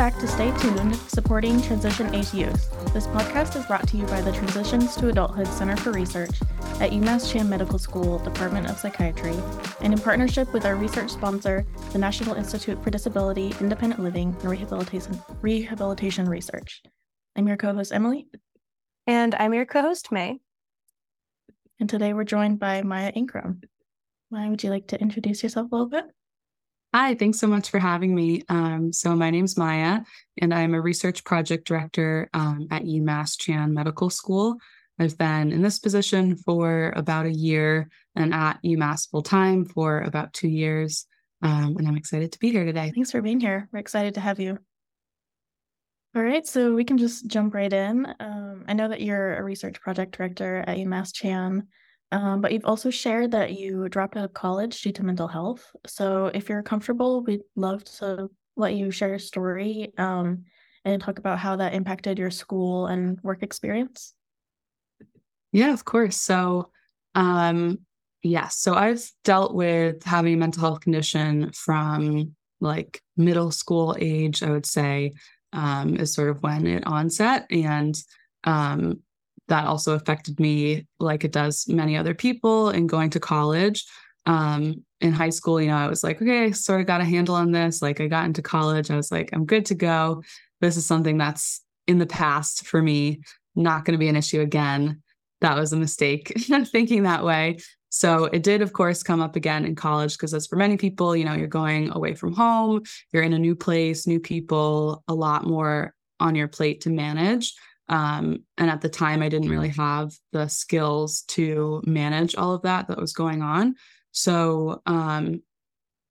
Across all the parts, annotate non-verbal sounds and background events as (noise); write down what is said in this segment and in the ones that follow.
back to Stay Tuned, supporting Transition Age Youth. This podcast is brought to you by the Transitions to Adulthood Center for Research at UMass Chan Medical School, Department of Psychiatry, and in partnership with our research sponsor, the National Institute for Disability, Independent Living, and Rehabilitation, Rehabilitation Research. I'm your co host, Emily. And I'm your co host, May. And today we're joined by Maya Ingram. Maya, would you like to introduce yourself a little bit? Hi, thanks so much for having me. Um, so, my name's Maya, and I'm a research project director um, at UMass Chan Medical School. I've been in this position for about a year and at UMass full time for about two years. Um, and I'm excited to be here today. Thanks for being here. We're excited to have you. All right, so we can just jump right in. Um, I know that you're a research project director at UMass Chan. Um, but you've also shared that you dropped out of college due to mental health. So if you're comfortable, we'd love to let you share your story um, and talk about how that impacted your school and work experience. Yeah, of course. So, um, yes, so I've dealt with having a mental health condition from like middle school age, I would say, um, is sort of when it onset. And um, that also affected me like it does many other people in going to college. Um, in high school, you know, I was like, okay, I sort of got a handle on this. Like I got into college, I was like, I'm good to go. This is something that's in the past for me, not going to be an issue again. That was a mistake (laughs) thinking that way. So it did, of course, come up again in college because, as for many people, you know, you're going away from home, you're in a new place, new people, a lot more on your plate to manage. Um, and at the time, I didn't really have the skills to manage all of that that was going on. So, um,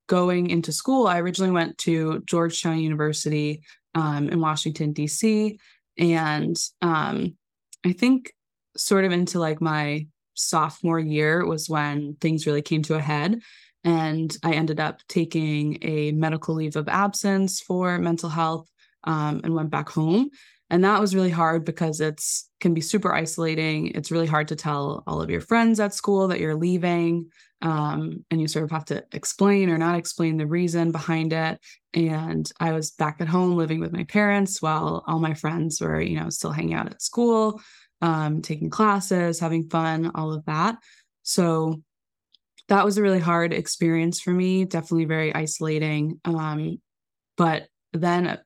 going into school, I originally went to Georgetown University um, in Washington, D.C. And um, I think sort of into like my sophomore year was when things really came to a head. And I ended up taking a medical leave of absence for mental health um, and went back home and that was really hard because it's can be super isolating. It's really hard to tell all of your friends at school that you're leaving um, and you sort of have to explain or not explain the reason behind it. And i was back at home living with my parents while all my friends were you know still hanging out at school um, taking classes having fun all of that. So that was a really hard experience for me definitely very isolating. Um, but then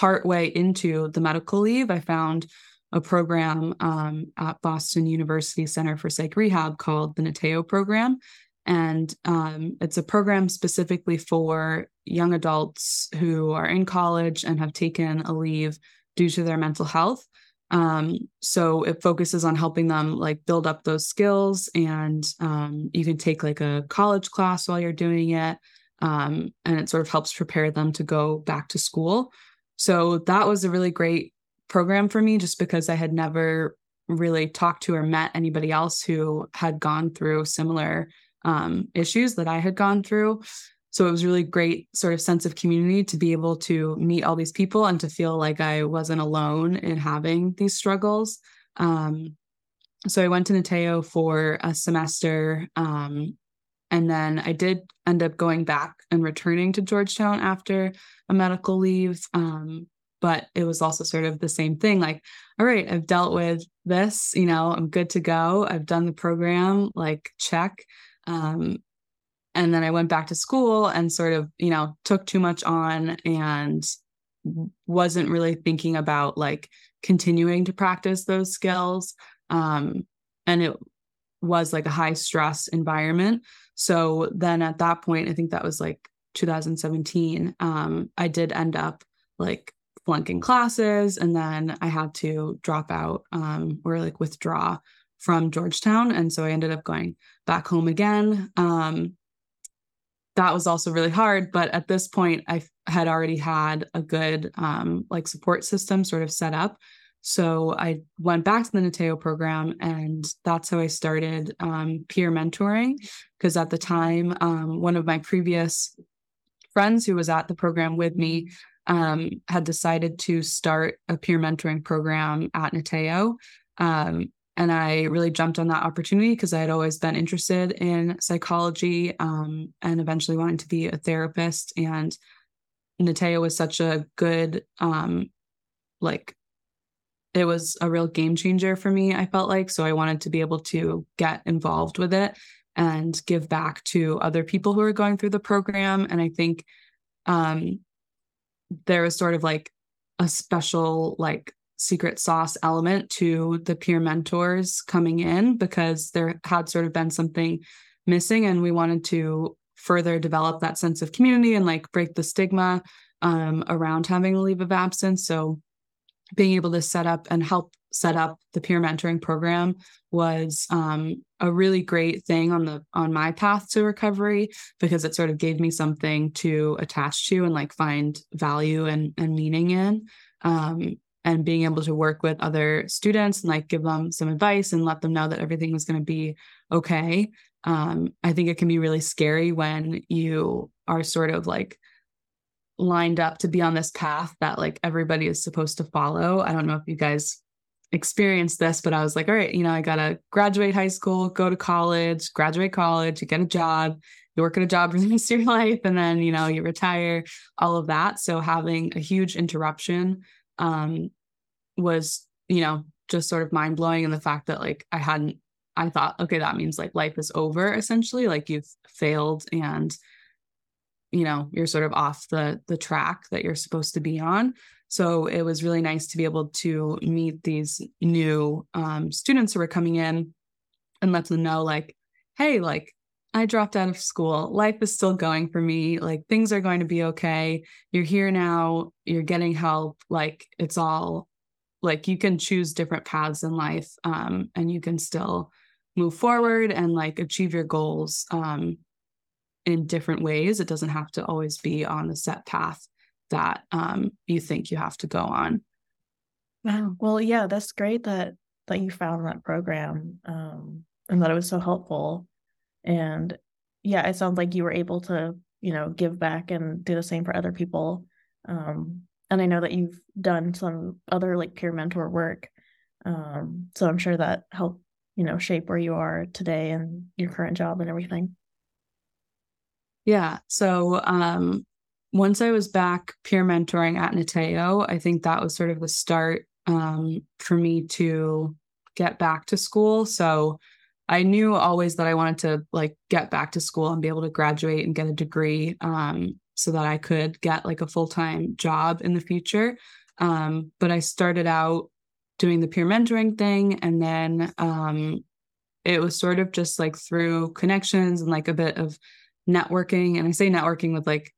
part way into the medical leave, I found a program um, at Boston University Center for Psych Rehab called the Niteo program. And um, it's a program specifically for young adults who are in college and have taken a leave due to their mental health. Um, so it focuses on helping them like build up those skills, and um, you can take like a college class while you're doing it, um, and it sort of helps prepare them to go back to school. So that was a really great program for me just because I had never really talked to or met anybody else who had gone through similar um, issues that I had gone through. So it was really great sort of sense of community to be able to meet all these people and to feel like I wasn't alone in having these struggles. Um, so I went to Niteo for a semester. Um, and then I did end up going back and returning to Georgetown after a medical leave. Um, but it was also sort of the same thing like, all right, I've dealt with this, you know, I'm good to go. I've done the program, like, check. Um, and then I went back to school and sort of, you know, took too much on and wasn't really thinking about like continuing to practice those skills. Um, and it was like a high stress environment. So then at that point, I think that was like 2017, um, I did end up like flunking classes and then I had to drop out um, or like withdraw from Georgetown. And so I ended up going back home again. Um, that was also really hard. But at this point, I had already had a good um, like support system sort of set up. So I went back to the Niteo program, and that's how I started um, peer mentoring. Because at the time, um, one of my previous friends who was at the program with me um, had decided to start a peer mentoring program at Niteo. Um, and I really jumped on that opportunity because I had always been interested in psychology um, and eventually wanting to be a therapist. And Niteo was such a good um like it was a real game changer for me, I felt like. So I wanted to be able to get involved with it and give back to other people who are going through the program. And I think um, there was sort of like a special, like, secret sauce element to the peer mentors coming in because there had sort of been something missing and we wanted to further develop that sense of community and like break the stigma um, around having a leave of absence so being able to set up and help set up the peer mentoring program was um, a really great thing on the on my path to recovery because it sort of gave me something to attach to and like find value and and meaning in um, and being able to work with other students and like give them some advice and let them know that everything was going to be okay. Um, i think it can be really scary when you are sort of like lined up to be on this path that like everybody is supposed to follow. I don't know if you guys experienced this, but I was like, all right, you know, I got to graduate high school, go to college, graduate college, you get a job, you work at a job for the rest of your (laughs) life, and then, you know, you retire, all of that. So having a huge interruption um, was, you know, just sort of mind blowing. And the fact that like I hadn't, I thought, okay, that means like life is over essentially, like you've failed and you know you're sort of off the the track that you're supposed to be on. So it was really nice to be able to meet these new um, students who were coming in and let them know like hey like i dropped out of school. Life is still going for me. Like things are going to be okay. You're here now. You're getting help. Like it's all like you can choose different paths in life um, and you can still move forward and like achieve your goals um, in different ways. It doesn't have to always be on the set path that um, you think you have to go on. Wow. Well, yeah, that's great that that you found that program um, and that it was so helpful. And yeah, it sounds like you were able to, you know, give back and do the same for other people. Um, and I know that you've done some other like peer mentor work. Um, so I'm sure that helped, you know, shape where you are today and your current job and everything. Yeah. So um, once I was back peer mentoring at Niteo, I think that was sort of the start um, for me to get back to school. So I knew always that I wanted to like get back to school and be able to graduate and get a degree um, so that I could get like a full time job in the future. Um, but I started out doing the peer mentoring thing and then um, it was sort of just like through connections and like a bit of networking. And I say networking with like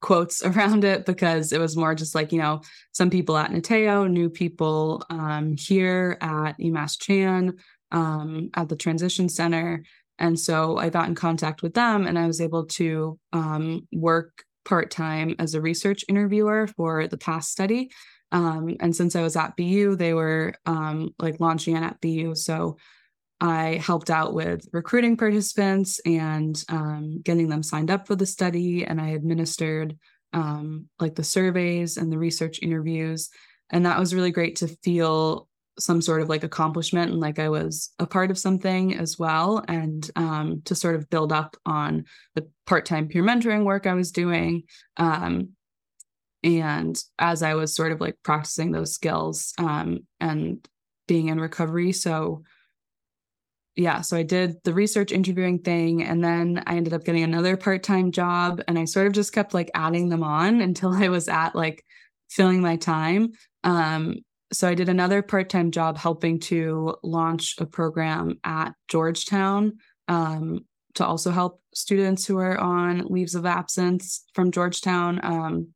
quotes (laughs) around it because it was more just like, you know, some people at Niteo, new people um, here at UMass Chan, um, at the Transition Center. And so I got in contact with them and I was able to um, work part time as a research interviewer for the PASS study. Um, and since I was at BU, they were um, like launching at BU. So I helped out with recruiting participants and um, getting them signed up for the study, and I administered um, like the surveys and the research interviews. And that was really great to feel some sort of like accomplishment and like I was a part of something as well, and um, to sort of build up on the part time peer mentoring work I was doing. Um, and as I was sort of like practicing those skills um, and being in recovery. So, yeah, so I did the research interviewing thing and then I ended up getting another part-time job and I sort of just kept like adding them on (laughs) until I was at like filling my time. Um, so I did another part-time job helping to launch a program at Georgetown um, to also help students who are on leaves of absence from Georgetown. Um,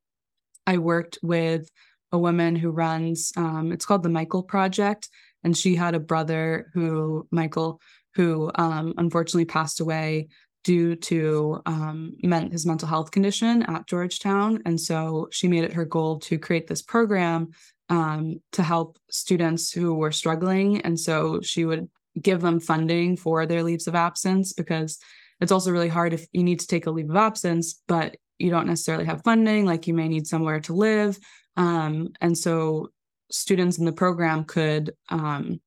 I worked with a woman who runs um, it's called the Michael Project and she had a brother who Michael who um, unfortunately passed away due to um, his mental health condition at Georgetown, and so she made it her goal to create this program um, to help students who were struggling, and so she would give them funding for their leaves of absence because it's also really hard if you need to take a leave of absence, but you don't necessarily have funding, like you may need somewhere to live. Um, and so students in the program could um,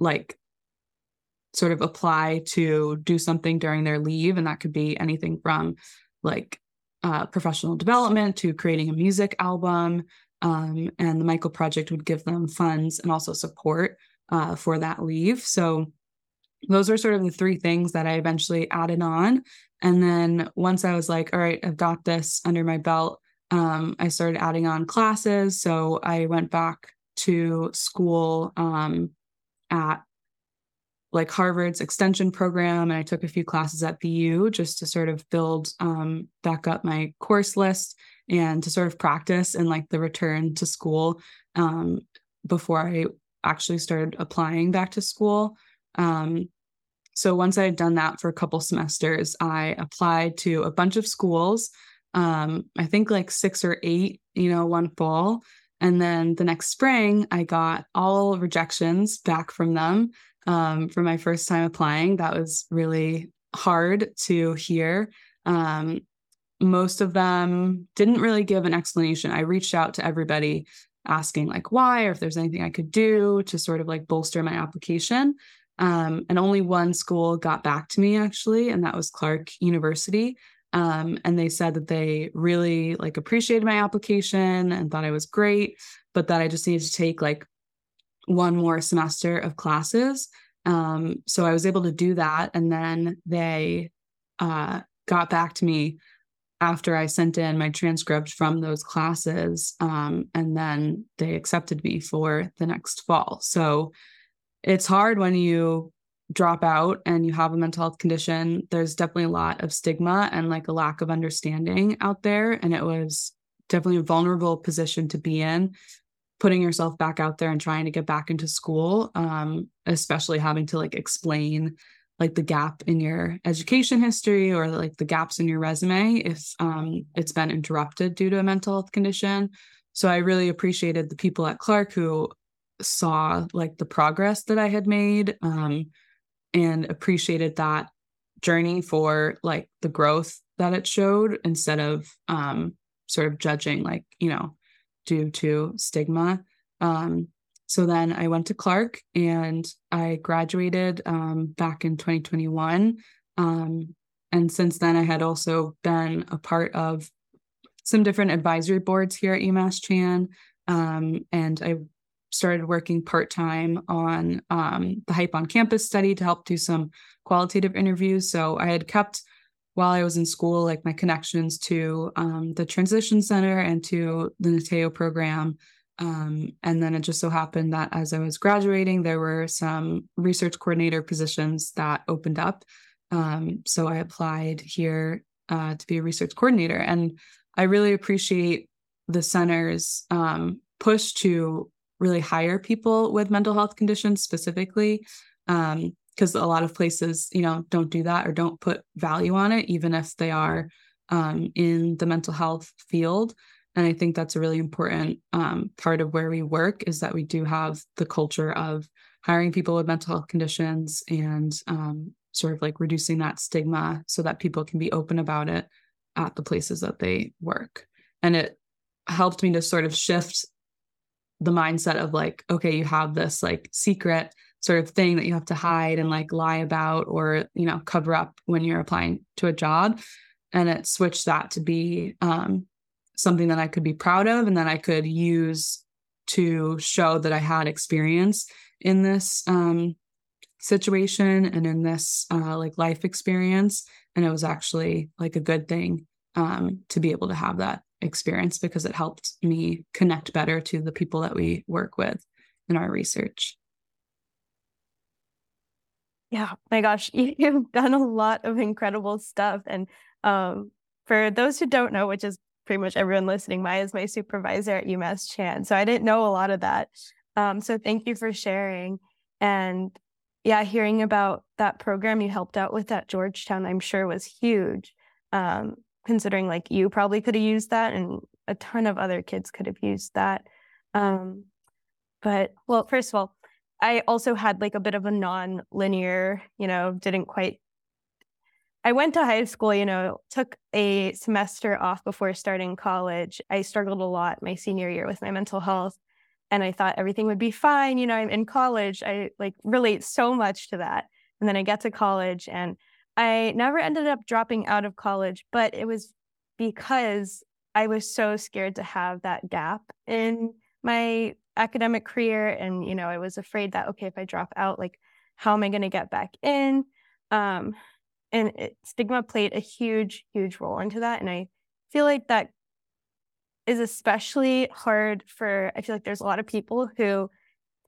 like sort of apply to do something during their leave and that could be anything from like uh, professional development to creating a music album. Um, and the Michael Project would give them funds and also support uh, for that leave. So those are sort of the three things that I eventually added on. And then once I was like, all right, I've got this under my belt, um, I started adding on classes. So I went back to school um, at like Harvard's extension program, and I took a few classes at BU just to sort of build um, back up my course list and to sort of practice and like the return to school um, before I actually started applying back to school. Um, so once I had done that for a couple semesters, I applied to a bunch of schools. Um, I think like six or eight, you know, one fall. And then the next spring, I got all rejections back from them um, for my first time applying. That was really hard to hear. Um, most of them didn't really give an explanation. I reached out to everybody asking like why or if there's anything I could do to sort of like bolster my application. Um, and only one school got back to me actually, and that was Clark University. Um, and they said that they really like appreciated my application and thought I was great, but that I just needed to take like one more semester of classes. Um, so I was able to do that, and then they uh, got back to me after I sent in my transcript from those classes, um, and then they accepted me for the next fall. So it's hard when you drop out and you have a mental health condition. There's definitely a lot of stigma and like a lack of understanding out there. And it was definitely a vulnerable position to be in, putting yourself back out there and trying to get back into school, um, especially having to like explain like the gap in your education history or like the gaps in your resume if um, it's been interrupted due to a mental health condition. So I really appreciated the people at Clark who saw like the progress that I had made um, and appreciated that journey for like the growth that it showed instead of um, sort of judging like you know due to stigma. Um, so then i went to clark and i graduated um, back in 2021 um, and since then i had also been a part of some different advisory boards here at umass chan. Um, and i started working part time on um, the Hype on Campus study to help do some qualitative interviews. So I had kept while I was in school, like my connections to um, the Transition Center and to the Niteo program. Um, and then it just so happened that as I was graduating, there were some research coordinator positions that opened up. Um, so I applied here uh, to be a research coordinator. And I really appreciate the center's um, push to really hire people with mental health conditions specifically because um, a lot of places you know don't do that or don't put value on it even if they are um, in the mental health field. And i think that's a really important um, part of where we work is that we do have the culture of hiring people with mental health conditions and um, sort of like reducing that stigma so that people can be open about it at the places that they work. And it helped me to sort of shift the mindset of like, okay, you have this like secret sort of thing that you have to hide and like lie about or, you know, cover up when you're applying to a job. And it switched that to be um, something that I could be proud of and that I could use to show that I had experience in this um, situation and in this uh, like life experience. And it was actually like a good thing um, to be able to have that experience because it helped me connect better to the people that we work with in our research. Yeah, my gosh, (laughs) you've done a lot of incredible stuff. And um, for those who don't know, which is pretty much everyone listening, Maya is my supervisor at UMass Chan. So I didn't know a lot of that. Um, so thank you for sharing. And yeah, hearing about that program you helped out with at Georgetown, I'm sure was huge. Um, considering like you probably could have used that and a ton of other kids could have used that. Um, but well, first of all, I also had like a bit of a non-linear, you know, didn't quite I went to high school, you know, took a semester off before starting college. I struggled a lot my senior year with my mental health and I thought everything would be fine, you know, I'm in college. I like relate so much to that. And then I get to college and I never ended up dropping out of college, but it was because I was so scared to have that gap in my academic career. And, you know, I was afraid that, okay, if I drop out, like, how am I going to get back in? Um, and it, stigma played a huge, huge role into that. And I feel like that is especially hard for, I feel like there's a lot of people who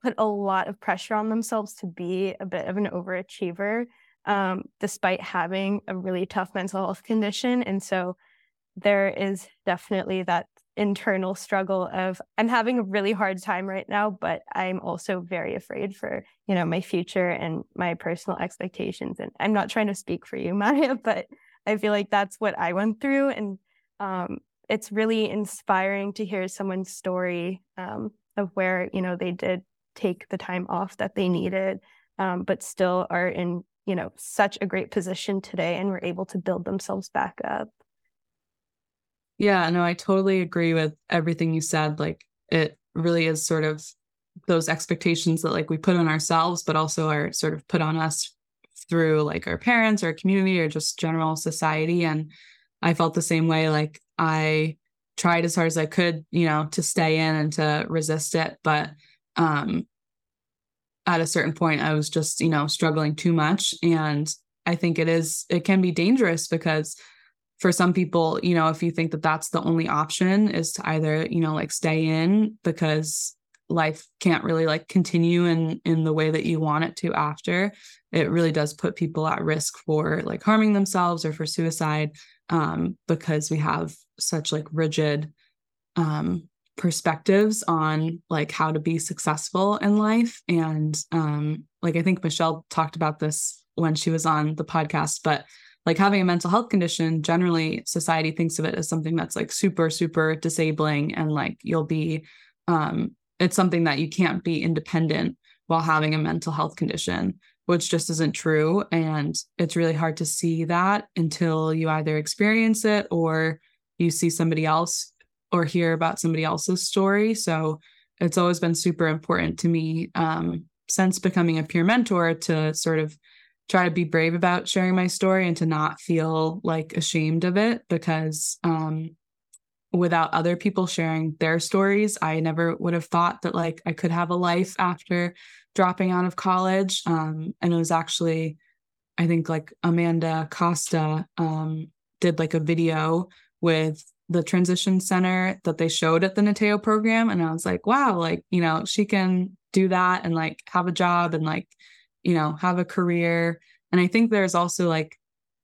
put a lot of pressure on themselves to be a bit of an overachiever, um, despite having a really tough mental health condition. And so there is definitely that internal struggle of I'm having a really hard time right now, but I'm also very afraid for, you know, my future and my personal expectations. And I'm not trying to speak for you, (laughs) Maya, but I feel like that's what I went through. And um, it's really inspiring to hear someone's story um, of where, you know, they did take the time off that they needed, um, but still are in, you know, such a great position today and were able to build themselves back up. Yeah, no, I totally agree with everything you said. Like it really is sort of those expectations that like we put on ourselves, but also are sort of put on us through like our parents or community or just general society. And I felt the same way. Like I tried as hard as I could, you know, to stay in and to resist it. But um at a certain point I was just, you know, struggling too much. And I think it is, it can be dangerous because for some people, you know, if you think that that's the only option is to either, you know, like stay in because life can't really like continue in in the way that you want it to after it really does put people at risk for like harming themselves or for suicide um, because we have such like rigid um, perspectives on like how to be successful in life. And um, like i think michelle talked about this when she was on the podcast but like having a mental health condition generally society thinks of it as something that's like super super disabling and like you'll be um it's something that you can't be independent while having a mental health condition which just isn't true. And it's really hard to see that until you either experience it or you see somebody else or hear about somebody else's story. So it's always been super important to me um, since becoming a peer mentor to sort of try to be brave about sharing my story and to not feel like ashamed of it because um, without other people sharing their stories i never would have thought that like i could have a life after dropping out of college. Um, and it was actually i think like amanda costa um, did like a video with the transition center that they showed at the niteo program and i was like wow like you know she can do that and like have a job and like you know, have a career. And I think there's also like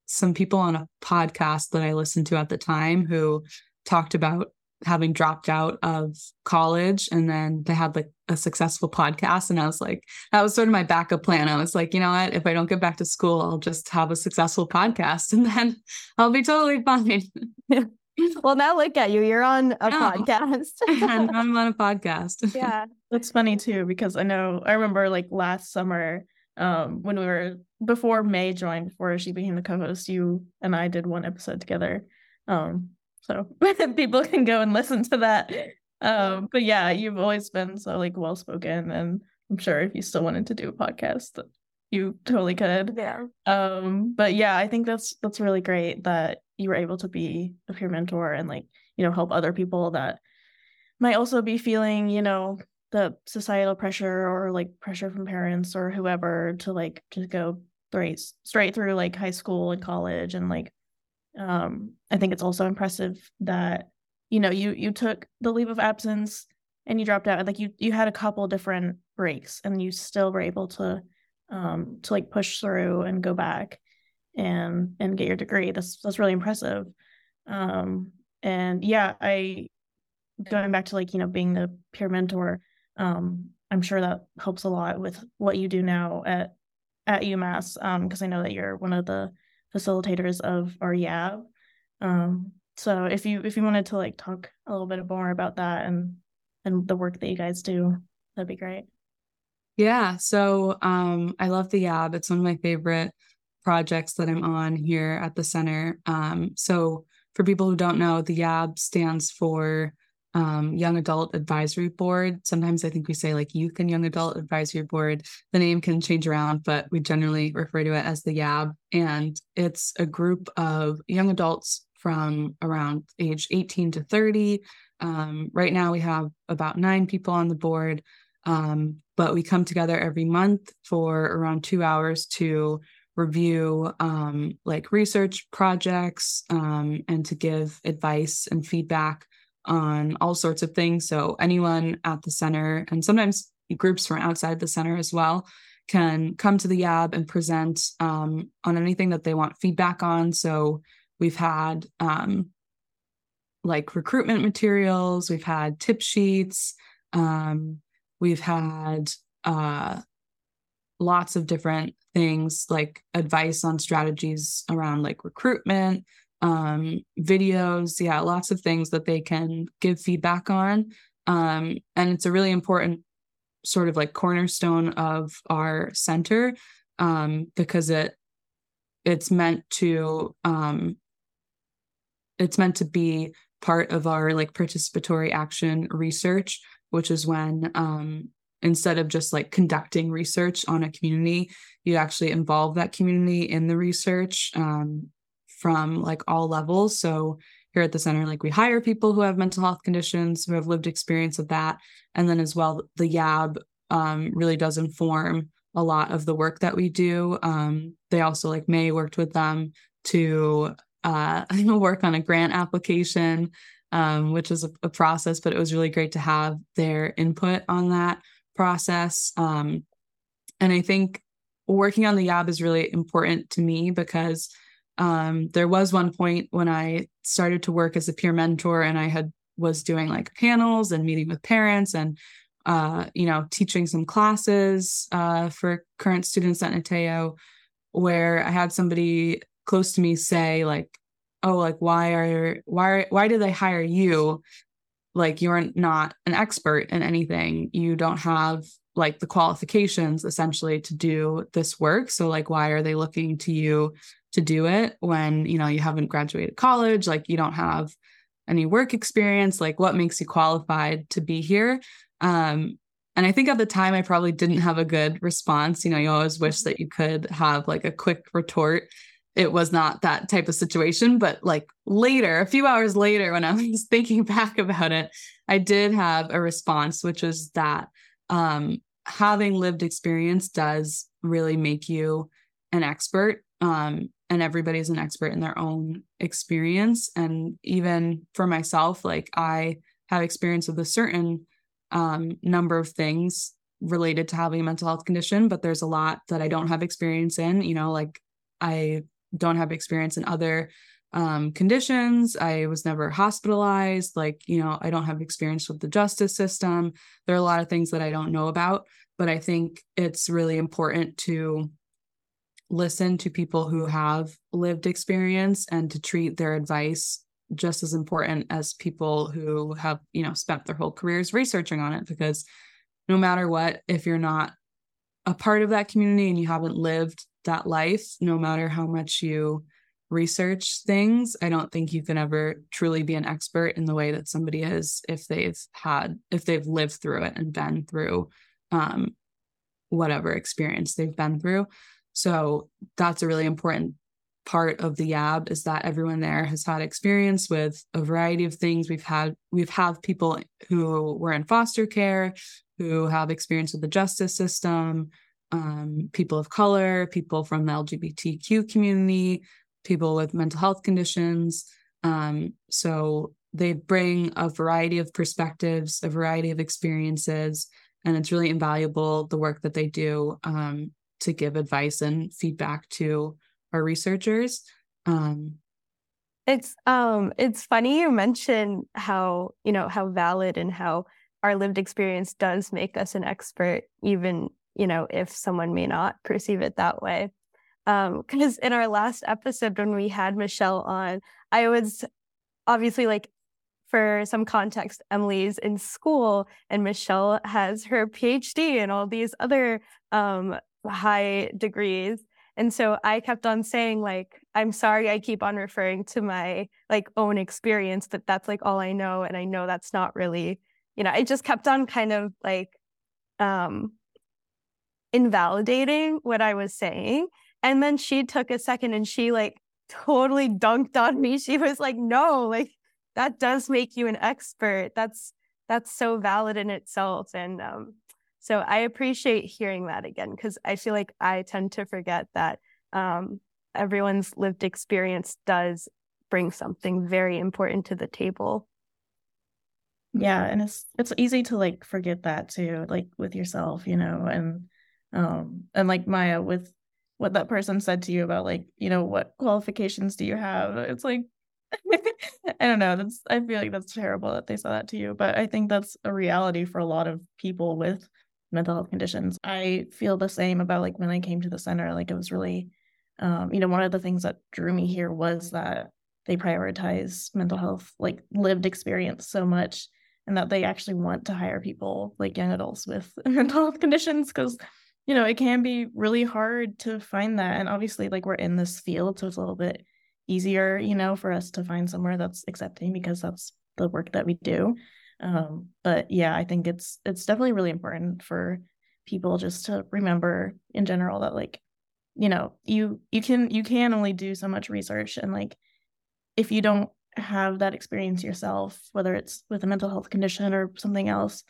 some people on a podcast that I listened to at the time who talked about having dropped out of college and then they had like a successful podcast and I was like that was sort of my backup plan. I was like, you know what, if I don't get back to school, I'll just have a successful podcast (laughs) and then I'll be totally fine. (laughs) (laughs) well, now look at you. You're on a podcast. (laughs) I'm (laughs) on a podcast. Yeah. That's funny too because I know I remember like last summer um when we were before May joined, before she became the co-host, you and I did one episode together. Um so people can go and listen to that. Um but yeah, you've always been so like well spoken and I'm sure if you still wanted to do a podcast you totally could. Yeah. Um but yeah, I think that's that's really great that you were able to be a peer mentor and like, you know, help other people that might also be feeling, you know, the societal pressure or like pressure from parents or whoever to like just go straight straight through like high school and college. And like um I think it's also impressive that you know you you took the leave of absence and you dropped out. Like you you had a couple different breaks and you still were able to um to like push through and go back and and get your degree that's that's really impressive um and yeah I going back to like you know being the peer mentor um, I'm sure that helps a lot with what you do now at at UMass because um, I know that you're one of the facilitators of our YAB. Um, so if you if you wanted to like talk a little bit more about that and and the work that you guys do, that'd be great. Yeah, so um, I love the YAB. It's one of my favorite projects that I'm on here at the center. Um, so for people who don't know, the YAB stands for um, Young Adult Advisory Board. Sometimes I think we say like Youth and Young Adult Advisory Board. The name can change around, but we generally refer to it as the YAB. And it's a group of young adults from around age 18 to 30. Um, right now, we have about nine people on the board, um, but we come together every month for around two hours to review um, like research projects um, and to give advice and feedback on all sorts of things. So, anyone at the center, and sometimes groups from outside the center as well, can come to the YAB and present um, on anything that they want feedback on. So, we've had um, like recruitment materials, we've had tip sheets, um, we've had uh, lots of different things like advice on strategies around like recruitment, um, videos, yeah, lots of things that they can give feedback on. Um, and it's a really important sort of like cornerstone of our center um, because it it's meant to um, it's meant to be part of our like participatory action research, which is when um, instead of just like conducting research on a community, you actually involve that community in the research um, from like all levels. So here at the center, like we hire people who have mental health conditions, who have lived experience of that. And then as well, the YAB um, really does inform a lot of the work that we do. Um, they also like May worked with them to uh, I think we'll work on a grant application, um, which was a, a, process, but it was really great to have their input on that process. Um, and I think working on the YAB is really important to me because um, there was one point when I started to work as a peer mentor and I had was doing like panels and meeting with parents and uh, you know teaching some classes uh, for current students at Niteo where I had somebody close to me say like oh like why are why why did they hire you like you're not an expert in anything. You don't have like the qualifications essentially to do this work. So like why are they looking to you to do it when you know you haven't graduated college? Like you don't have any work experience. Like what makes you qualified to be here? Um and i think at the time i probably didn't have a good response. You know you always wish that you could have like a quick retort it was not that type of situation. But like later, a few hours later, when I (laughs) was thinking back about it, I did have a response, which was that um, having lived experience does really make you an expert. Um, and everybody's an expert in their own experience. And even for myself, like I have experience with a certain um, number of things related to having a mental health condition, but there's a lot that I don't have experience in. You know, like I don't have experience in other um, conditions. I was never hospitalized. Like, you know, I don't have experience with the justice system. There are a lot of things that I don't know about, but I think it's really important to listen to people who have lived experience and to treat their advice just as important as people who have, you know, spent their whole careers researching on it because no matter what, if you're not a part of that community and you haven't lived that life, no matter how much you research things, I don't think you can ever truly be an expert in the way that somebody is if they've had, if they've lived through it and been through um, whatever experience they've been through. So that's a really important part of the YAB is that everyone there has had experience with a variety of things. We've had we've had people who were in foster care, who have experience with the justice system, um, people of color, people from the LGBTQ community, people with mental health conditions. Um, so they bring a variety of perspectives, a variety of experiences, and it's really invaluable the work that they do um, to give advice and feedback to our researchers. Um, it's um it's funny you mention how you know how valid and how our lived experience does make us an expert even you know, if someone may not perceive it that way. Because um, in our last episode, when we had Michelle on, I was obviously like, for some context, Emily's in school and Michelle has her PhD and all these other um, high degrees. And so I kept on saying, like, I'm sorry, I keep on referring to my like own experience that that's like all I know. And I know that's not really, you know, I just kept on kind of like um invalidating what I was saying. And then she took a second and she like totally dunked on me. She was like, no, like that does make you an expert. That's that's so valid in itself. And um, so I appreciate hearing that again because I feel like I tend to forget that um, everyone's lived experience does bring something very important to the table. Yeah, and it's it's easy to like forget that too, like with yourself, you know, and um and like Maya with what that person said to you about like, you know, what qualifications do you have? It's like (laughs) I don't know. That's I feel like that's terrible that they said that to you, but I think that's a reality for a lot of people with mental health conditions. I feel the same about like when I came to the center, like it was really um, you know, one of the things that drew me here was that they prioritize mental health, like lived experience so much, and that they actually want to hire people like young adults with (laughs) mental health conditions because, you know, it can be really hard to find that. And obviously, like we're in this field, so it's a little bit easier, you know, for us to find somewhere that's accepting because that's the work that we do. Um, but yeah, I think it's it's definitely really important for people just to remember in general that like you know you you can you can only do so much research and like if you don't have that experience yourself whether it's with a mental health condition or something else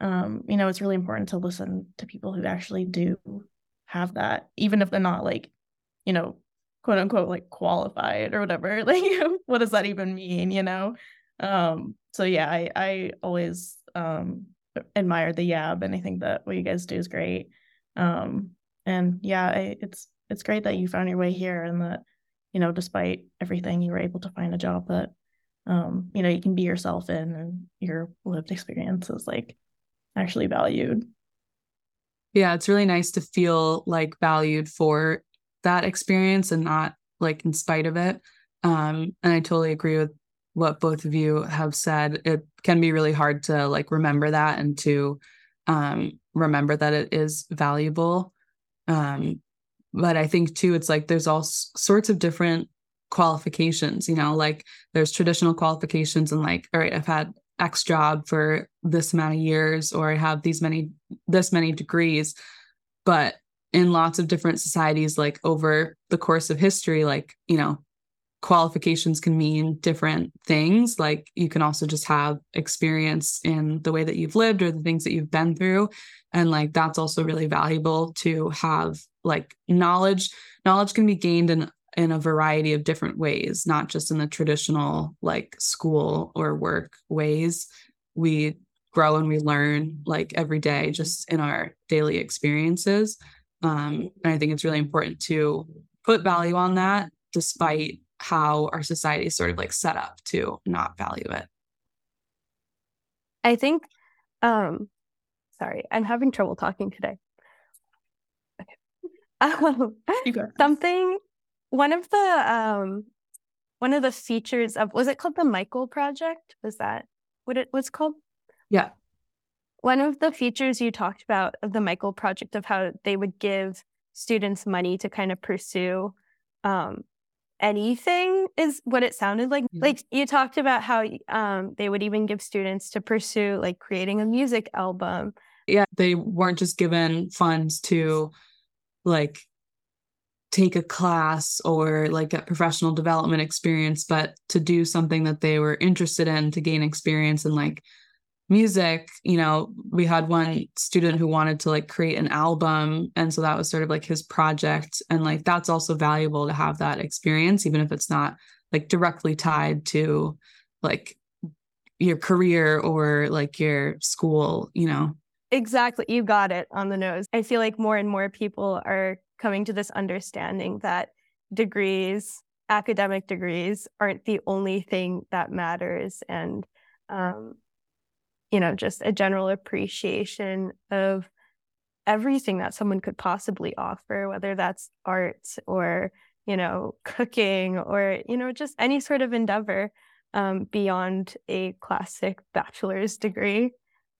um you know it's really important to listen to people who actually do have that even if they're not like you know quote unquote like qualified or whatever. (laughs) Like what does that even mean you know um so yeah i i always um admire the yab and i think that what you guys do is great. Um and yeah I, it's it's great that you found your way here and that you know despite everything you were able to find a job that um you know you can be yourself in and your lived experience is like actually valued. Yeah it's really nice to feel like valued for that experience and not like in spite of it. Um and i totally agree with what both of you have said it can be really hard to like remember that and to um remember that it is valuable um but I think too, it's like there's all sorts of different qualifications, you know, like there's traditional qualifications and like, all right, I've had X job for this amount of years, or I have these many, this many degrees. But in lots of different societies, like over the course of history, like, you know, qualifications can mean different things. Like you can also just have experience in the way that you've lived or the things that you've been through. And like that's also really valuable to have like knowledge knowledge can be gained in in a variety of different ways not just in the traditional like school or work ways we grow and we learn like every day just in our daily experiences um, and i think it's really important to put value on that despite how our society is sort of like set up to not value it i think um sorry i'm having trouble talking today Okay. (laughs) um, something one of the um one of the features of was it called the Michael project? Was that what it was called? Yeah. One of the features you talked about of the Michael project of how they would give students money to kind of pursue um anything is what it sounded like. Mm-hmm. Like you talked about how um they would even give students to pursue like creating a music album. Yeah, they weren't just given funds to like take a class or like get professional development experience, but to do something that they were interested in to gain experience and like music. You know, we had one student who wanted to like create an album. And so that was sort of like his project. And like that's also valuable to have that experience, even if it's not like directly tied to like your career or like your school, you know. Exactly. You got it on the nose. I feel like more and more people are coming to this understanding that degrees, academic degrees, aren't the only thing that matters. And, um, you know, just a general appreciation of everything that someone could possibly offer, whether that's art or, you know, cooking or, you know, just any sort of endeavor um, beyond a classic bachelor's degree.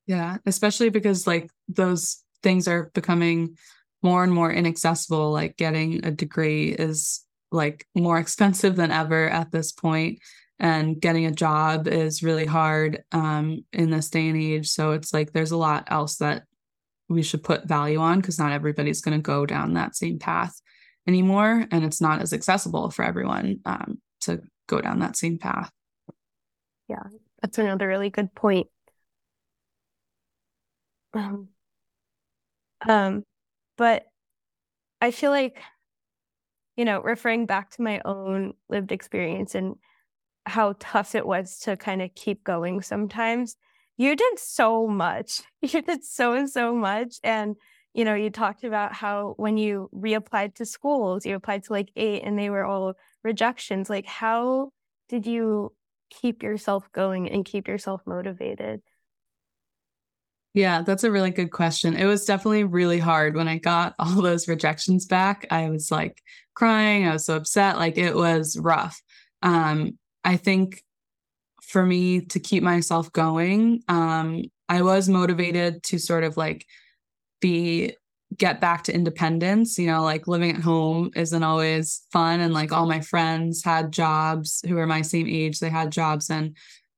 Yeah, especially because like those things are becoming more and more inaccessible. Like getting a degree is like more (laughs) expensive than ever at this point and getting a job is really hard um, in this day and age. So it's like there's a lot else that we should put value on because not everybody's going to go down that same path anymore and it's not as accessible for everyone um, to go down that same path. Yeah that's another really good point. Um, um but i feel like you know referring back to my own lived experience and how tough it was to kind of keep going sometimes you did so much (laughs) you did so and so much and you know, you talked about how when you reapplied to schools, you applied to like eight and they were all rejections. Like, how did you keep yourself going and keep yourself motivated? Yeah, that's a really good question. It was definitely really hard when I got (laughs) all those rejections back. I was like crying, I was so upset, like it was rough. Um I think for me to keep myself going, um I was motivated to sort of like be get back to independence you know like living at home isn't always fun and like all my friends had jobs who were my same age they had jobs and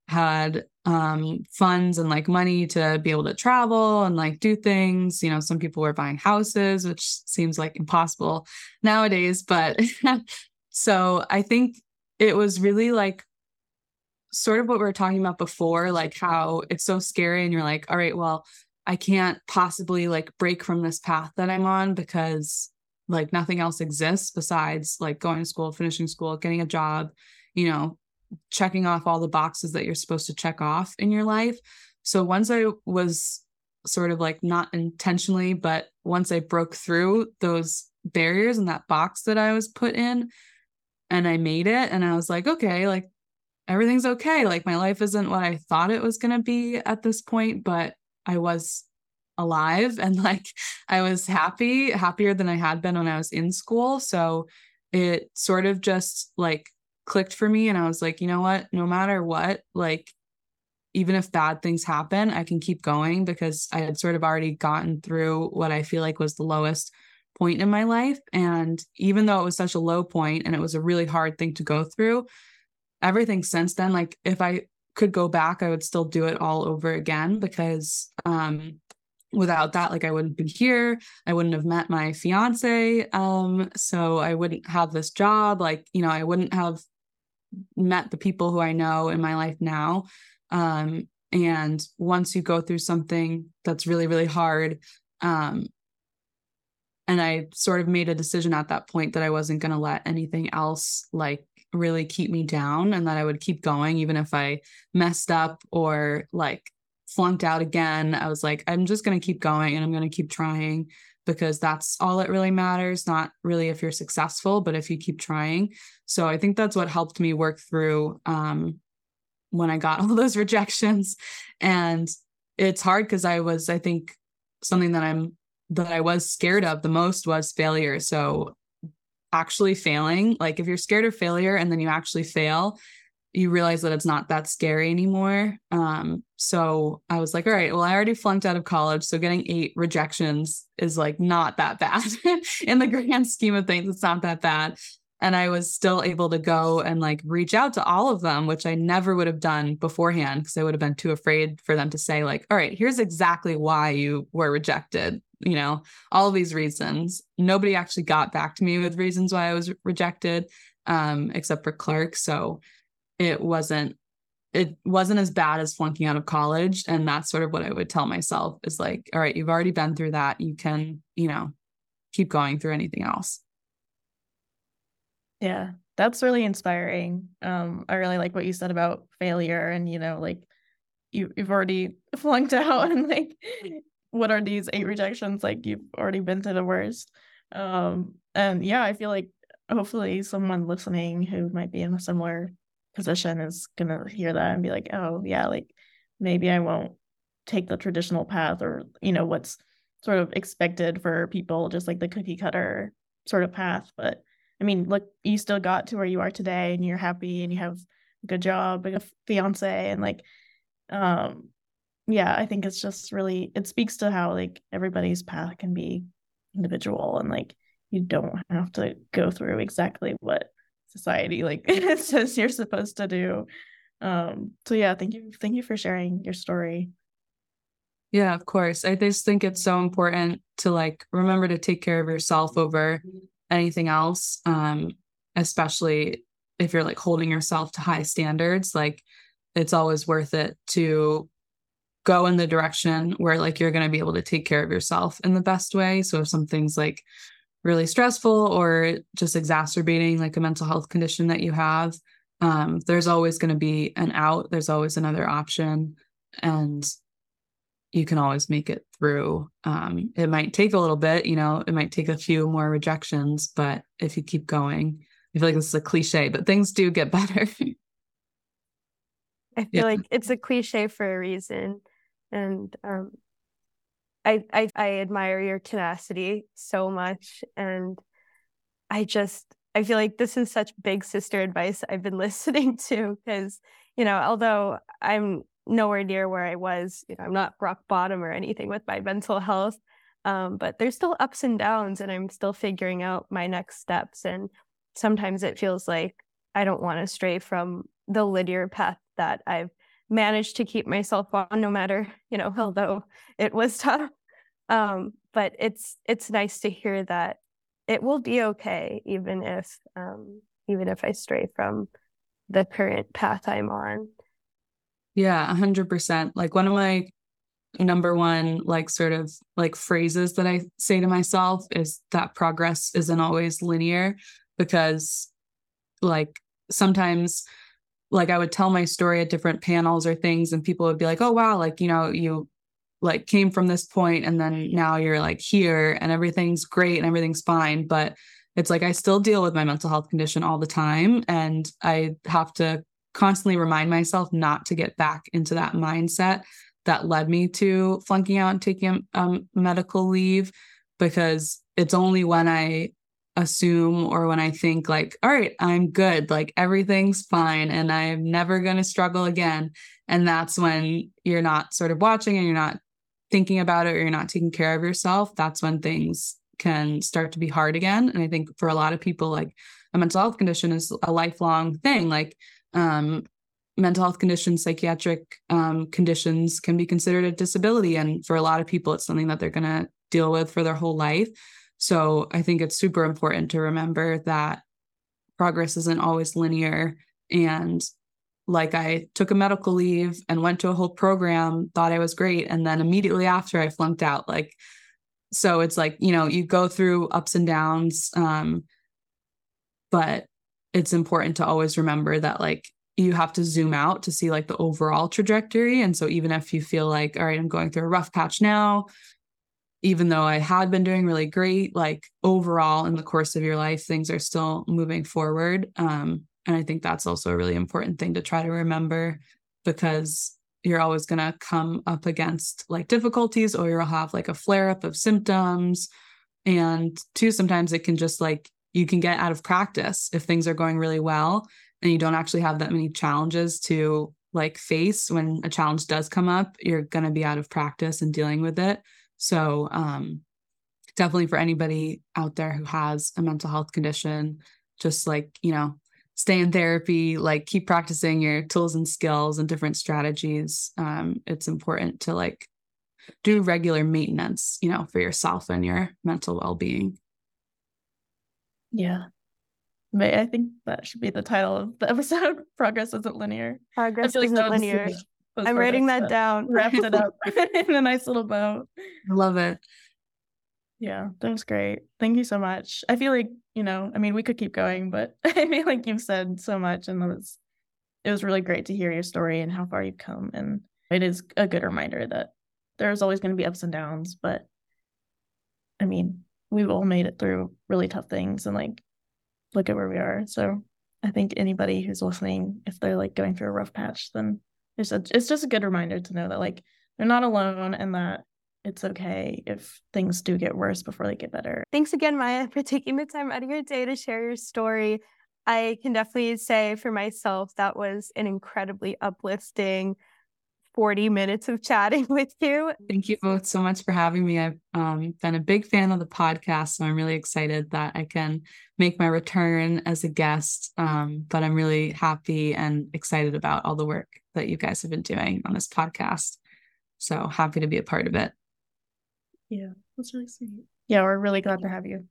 had um funds and like money to be able to travel and like do things you know some people were buying houses which seems like impossible nowadays but (laughs) so i think it was really like sort of what we were talking about before like how it's so scary and you're like all right well I can't possibly like break from this path that I'm on because like nothing else exists besides like going to school, finishing school, getting a job, you know, checking off all the boxes that you're supposed to check off in your life. So once I was sort of like not intentionally, but once I broke through those barriers and that box that I was put in and I made it and I was like, okay, like everything's okay. Like my life isn't what I thought it was going to be at this point, but I was alive (laughs) and like I was happy, happier than I had been when I was in school. So it sort of just like clicked for me. And I was like, you know what? No matter what, like, even if bad things happen, I can keep going because I had sort of already gotten through what I feel like was the lowest point in my life. And even though it was such a low point and it was a really hard thing to go through, everything since then, like if I could go back, I would still do it all over again because um, without that, like I wouldn't be here. I wouldn't have met my fiance. Um, so I wouldn't have this job. Like, you know, I wouldn't have met the people who I know in my life now. Um, and once you go through something that's really, really hard, um, and I sort of made a decision at that point that I wasn't going to let anything else like really keep me down and that I would keep going even if I messed up or like flunked out again. I was like, I'm just going to keep going and I'm going to keep trying because that's all that really matters. Not really if you're successful, but if you keep trying. So I think that's what helped me work through um, when I got (laughs) all those rejections. And it's hard because I was, I think, something that I'm that I was scared of the most was failure. So actually failing, like if you're scared of failure and then you actually fail, you realize that it's not that scary anymore. Um, so I was like, all right, well, I already flunked out of college. So getting eight rejections is like not that bad (laughs) in the grand scheme of things. It's not that bad. And I was still able to go and like reach out to all of them, which I never would have done beforehand because I would have been too afraid for them to say, like, all right, here's exactly why you were rejected you know, all of these reasons. Nobody actually got back to me with reasons why I was rejected, um, except for Clark. So it wasn't it wasn't as bad as flunking out of college. And that's sort of what I would tell myself is like, all right, you've already been through that. You can, you know, keep going through anything else. Yeah, that's really inspiring. Um, I really like what you said about failure and, you know, like you, you've already (laughs) flunked out and like what are these eight rejections? Like you've already been to the worst. Um and yeah i feel like hopefully someone listening who might be in a similar position is gonna hear that and be like oh yeah like maybe i won't take the traditional path or you know what's sort of expected for people just like the cookie cutter sort of path. But i mean look you still got to where you are today and you're happy and you have a good job and a fiance and like um yeah, I think it's just really it speaks to how like everybody's path can be individual and like you don't have to go through exactly what society like (laughs) says you're supposed to do. Um so yeah, thank you thank you for sharing your story. Yeah, of course. I just think it's so important to like remember to take care of yourself over anything else, um, especially if you're like holding yourself to high standards, like it's always worth it to go in the direction where like you're going to be able to take care of yourself in the best way. So if something's like really stressful or just exacerbating like a mental health condition that you have, um, there's always going to be an out. There's always another option, and you can always make it through. Um, it might take a little bit, you know, it might take a few more rejections, but if you keep going, I feel like this is a cliche, but things do get (laughs) better. I feel yeah. like it's a cliche for a reason. And um, I, I I admire your tenacity so much. And I just I feel like this is such big sister advice I've been (laughs) listening to because, you know, although I'm nowhere near where I was, you know, I'm not rock bottom or anything with my mental health. Um, but there's still ups and downs and I'm still figuring out my next steps. And sometimes it feels like I don't want to stray from the linear path that I've managed to keep myself on no matter, you know, (laughs) although it was tough. Um, but it's it's nice to hear that it will be okay even if um even if I stray from the current path I'm on. Yeah, 100%. Like one of my number one like sort of like phrases that I say to myself is that progress isn't always linear because like sometimes like I would tell my story at different panels or things and people would be like, "Oh wow, like you know, you like came from this point and then now you're like here and everything's great and everything's fine." But it's like I still deal with my mental health condition all the time and I have to constantly remind myself not to get back into that mindset that led me to flunking out and taking um, medical leave because it's only when I assume or when I think like, all right, I'm good, like everything's fine and I'm never going to struggle again. And that's when you're not sort of watching and you're not thinking about it or you're not taking care of yourself. That's when things can start to be hard again. And I think for a lot of people, like a mental health condition is a lifelong thing. Like, um, mental health conditions, psychiatric um, conditions can be considered a disability. And for a lot of people, it's something that they're going to deal with for their whole life. So I think it's super important to remember that progress isn't always linear. And like I took a medical leave and went to a whole program, thought I was great. And then immediately after I flunked out. Like, so it's like, you know, you go through ups and downs. Um, but it's important to always remember that like you have to zoom out to see like the overall trajectory. And so even if you feel like, all right, I'm going through a rough patch now, even though I had been doing really great, like overall in the course of your life, things are still moving forward. Um, and I think that's also a really important thing to try to remember because you're always going to come up against like difficulties or you'll have like a flare up of symptoms. And two, sometimes it can just like you can get out of practice if things are going really well and you don't actually have that many challenges to like face when a challenge does come up, you're going to be out of practice and dealing with it. So, um, definitely for anybody out there who has a mental health condition, just like, you know, stay in therapy, like keep practicing your tools and skills and different strategies. Um, it's important to like do regular maintenance, you know, for yourself and your mental well being. Yeah. But I think that should be the title of the (laughs) episode. Progress isn't linear. Progress isn't linear. I'm writing that down. (laughs) Wrapped it up (laughs) in a nice little bow. I love it. Yeah, that was great. Thank you so much. I feel like, you know, I mean, we could keep going, but I feel like you've said so much and it was it was really great to hear your story and how far you've come. And it is a good reminder that there's always going to be ups and downs, but I mean, we've all made it through really tough things and like look at where we are. So I think anybody who's listening, if they're like going through a rough patch, then it's a, it's just a good reminder to know that like they're not alone and that it's okay if things do get worse before they get better. Thanks again, Maya, for taking the time out of your day to share your story. I can definitely say for myself that was an incredibly uplifting 40 minutes of chatting (laughs) with you. Thank you both so much for having me. I've um, been a big fan of the podcast, so I'm really excited that I can make my return as a guest. Um, but I'm really happy and excited about all the work that you guys have been doing on this podcast. So happy to be a part of it. Yeah, that's really sweet. Yeah, we're really glad to have you.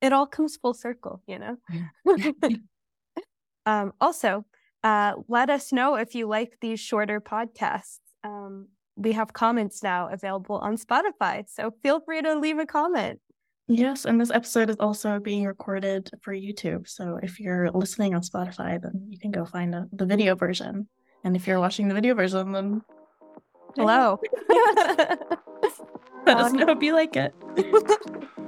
it all comes full circle, you know? (laughs) um, also, uh, let us know if you like these shorter podcasts. Um, we have comments now available on Spotify, so feel free to leave a comment. Yes, and this episode is also being recorded for YouTube. So if you're listening on Spotify, then you can go find a, the video version. And if you're watching the video version, then hello. (laughs) Let us know if you like it. (laughs)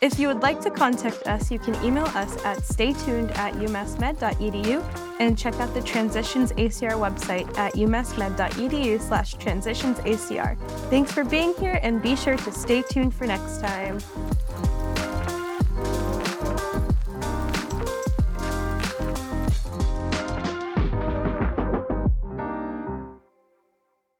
if you would like to contact us, you can email us at staytuned at umassmed.edu and check out the Transitions ACR website at umassmed.edu slash transitionsacr. Thanks for being here and be sure to stay tuned for next time.